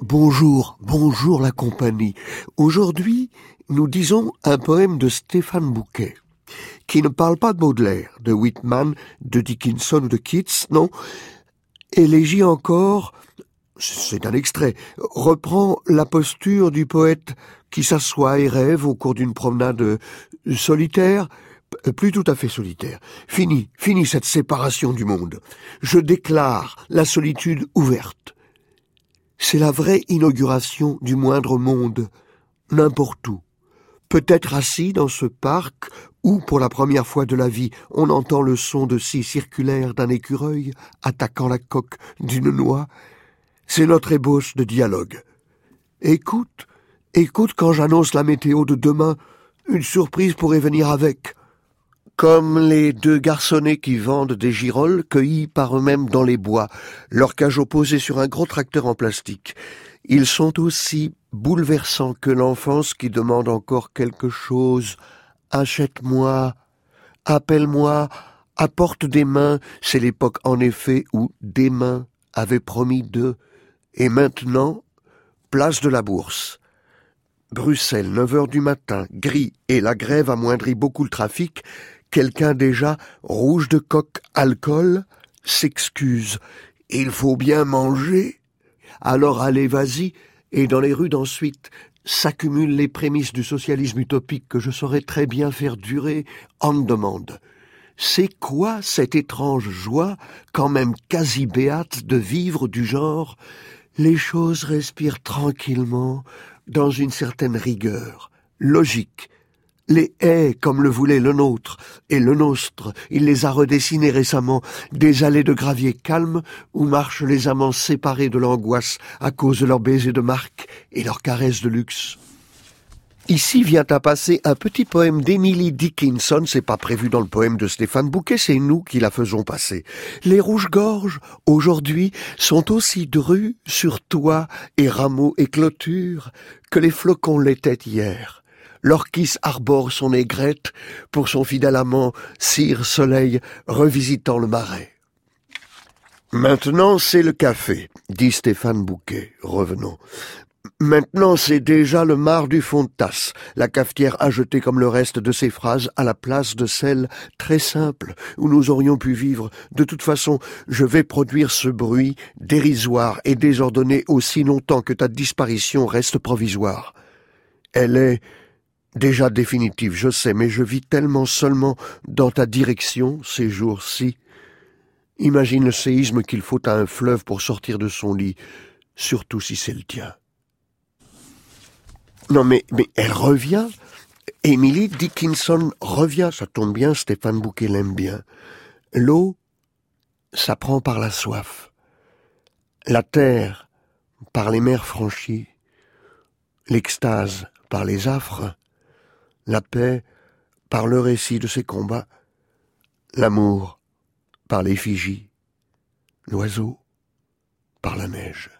Bonjour, bonjour la compagnie. Aujourd'hui, nous disons un poème de Stéphane Bouquet, qui ne parle pas de Baudelaire, de Whitman, de Dickinson ou de Keats, non. Élégie encore, c'est un extrait, reprend la posture du poète qui s'assoit et rêve au cours d'une promenade solitaire, plus tout à fait solitaire. Fini, fini cette séparation du monde. Je déclare la solitude ouverte. C'est la vraie inauguration du moindre monde, n'importe où. Peut-être assis dans ce parc où, pour la première fois de la vie, on entend le son de scie circulaire d'un écureuil attaquant la coque d'une noix, c'est notre ébauche de dialogue. Écoute, écoute quand j'annonce la météo de demain, une surprise pourrait venir avec. Comme les deux garçonnets qui vendent des girolles cueillis par eux-mêmes dans les bois, leur cage posée sur un gros tracteur en plastique. Ils sont aussi bouleversants que l'enfance qui demande encore quelque chose. Achète-moi, appelle-moi, apporte des mains. C'est l'époque en effet où des mains avaient promis d'eux. Et maintenant, place de la bourse. Bruxelles, 9 heures du matin, gris, et la grève amoindrit beaucoup le trafic, quelqu'un déjà, rouge de coque alcool, s'excuse. Il faut bien manger. Alors allez, vas-y, et dans les rues d'ensuite s'accumulent les prémices du socialisme utopique que je saurais très bien faire durer en demande. C'est quoi cette étrange joie, quand même quasi béate, de vivre du genre les choses respirent tranquillement, dans une certaine rigueur, logique. Les haies, comme le voulait le nôtre et le nôtre, il les a redessinées récemment, des allées de gravier calmes où marchent les amants séparés de l'angoisse à cause de leurs baisers de marque et leurs caresses de luxe. Ici vient à passer un petit poème d'Emily Dickinson, c'est pas prévu dans le poème de Stéphane Bouquet, c'est nous qui la faisons passer. Les rouges-gorges, aujourd'hui, sont aussi drus sur toits et rameaux et clôtures que les flocons l'étaient hier. L'orchis arbore son aigrette pour son fidèle amant, cire soleil, revisitant le marais. Maintenant, c'est le café, dit Stéphane Bouquet. Revenons. Maintenant, c'est déjà le mar du fond de tasse. La cafetière a jeté comme le reste de ses phrases à la place de celle très simple où nous aurions pu vivre. De toute façon, je vais produire ce bruit dérisoire et désordonné aussi longtemps que ta disparition reste provisoire. Elle est déjà définitive, je sais, mais je vis tellement seulement dans ta direction ces jours-ci. Imagine le séisme qu'il faut à un fleuve pour sortir de son lit, surtout si c'est le tien. Non, mais, mais elle revient. Emily Dickinson revient. Ça tombe bien, Stéphane Bouquet l'aime bien. L'eau, ça prend par la soif. La terre, par les mers franchies. L'extase, par les affres. La paix, par le récit de ses combats. L'amour, par l'effigie. L'oiseau, par la neige.